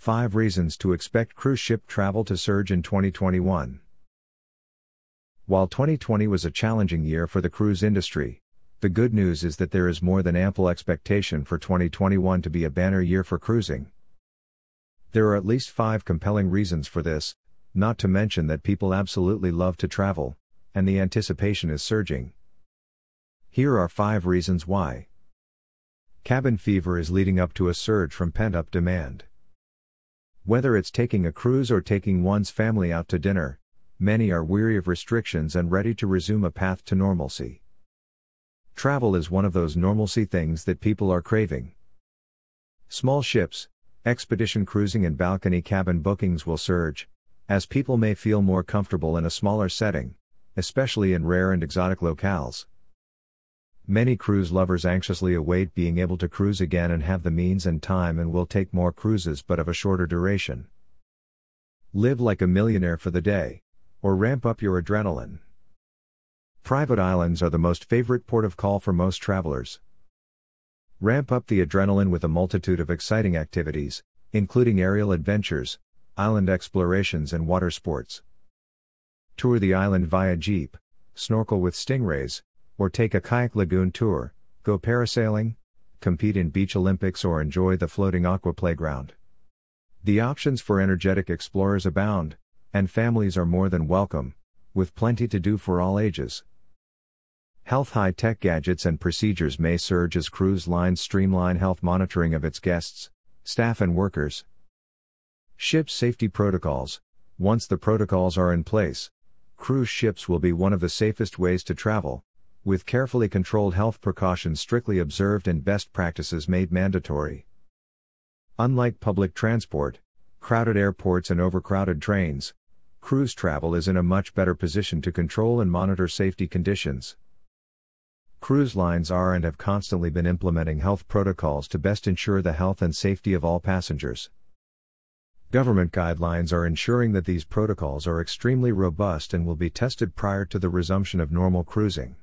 5 reasons to expect cruise ship travel to surge in 2021. While 2020 was a challenging year for the cruise industry, the good news is that there is more than ample expectation for 2021 to be a banner year for cruising. There are at least five compelling reasons for this, not to mention that people absolutely love to travel, and the anticipation is surging. Here are five reasons why. Cabin fever is leading up to a surge from pent up demand. Whether it's taking a cruise or taking one's family out to dinner, many are weary of restrictions and ready to resume a path to normalcy. Travel is one of those normalcy things that people are craving. Small ships, expedition cruising, and balcony cabin bookings will surge, as people may feel more comfortable in a smaller setting, especially in rare and exotic locales. Many cruise lovers anxiously await being able to cruise again and have the means and time and will take more cruises but of a shorter duration. Live like a millionaire for the day or ramp up your adrenaline. Private islands are the most favorite port of call for most travelers. Ramp up the adrenaline with a multitude of exciting activities, including aerial adventures, island explorations, and water sports. Tour the island via jeep, snorkel with stingrays, or take a kayak lagoon tour, go parasailing, compete in beach Olympics, or enjoy the floating aqua playground. The options for energetic explorers abound, and families are more than welcome, with plenty to do for all ages. Health high tech gadgets and procedures may surge as cruise lines streamline health monitoring of its guests, staff, and workers. Ship safety protocols Once the protocols are in place, cruise ships will be one of the safest ways to travel, with carefully controlled health precautions strictly observed and best practices made mandatory. Unlike public transport, crowded airports, and overcrowded trains, cruise travel is in a much better position to control and monitor safety conditions. Cruise lines are and have constantly been implementing health protocols to best ensure the health and safety of all passengers. Government guidelines are ensuring that these protocols are extremely robust and will be tested prior to the resumption of normal cruising.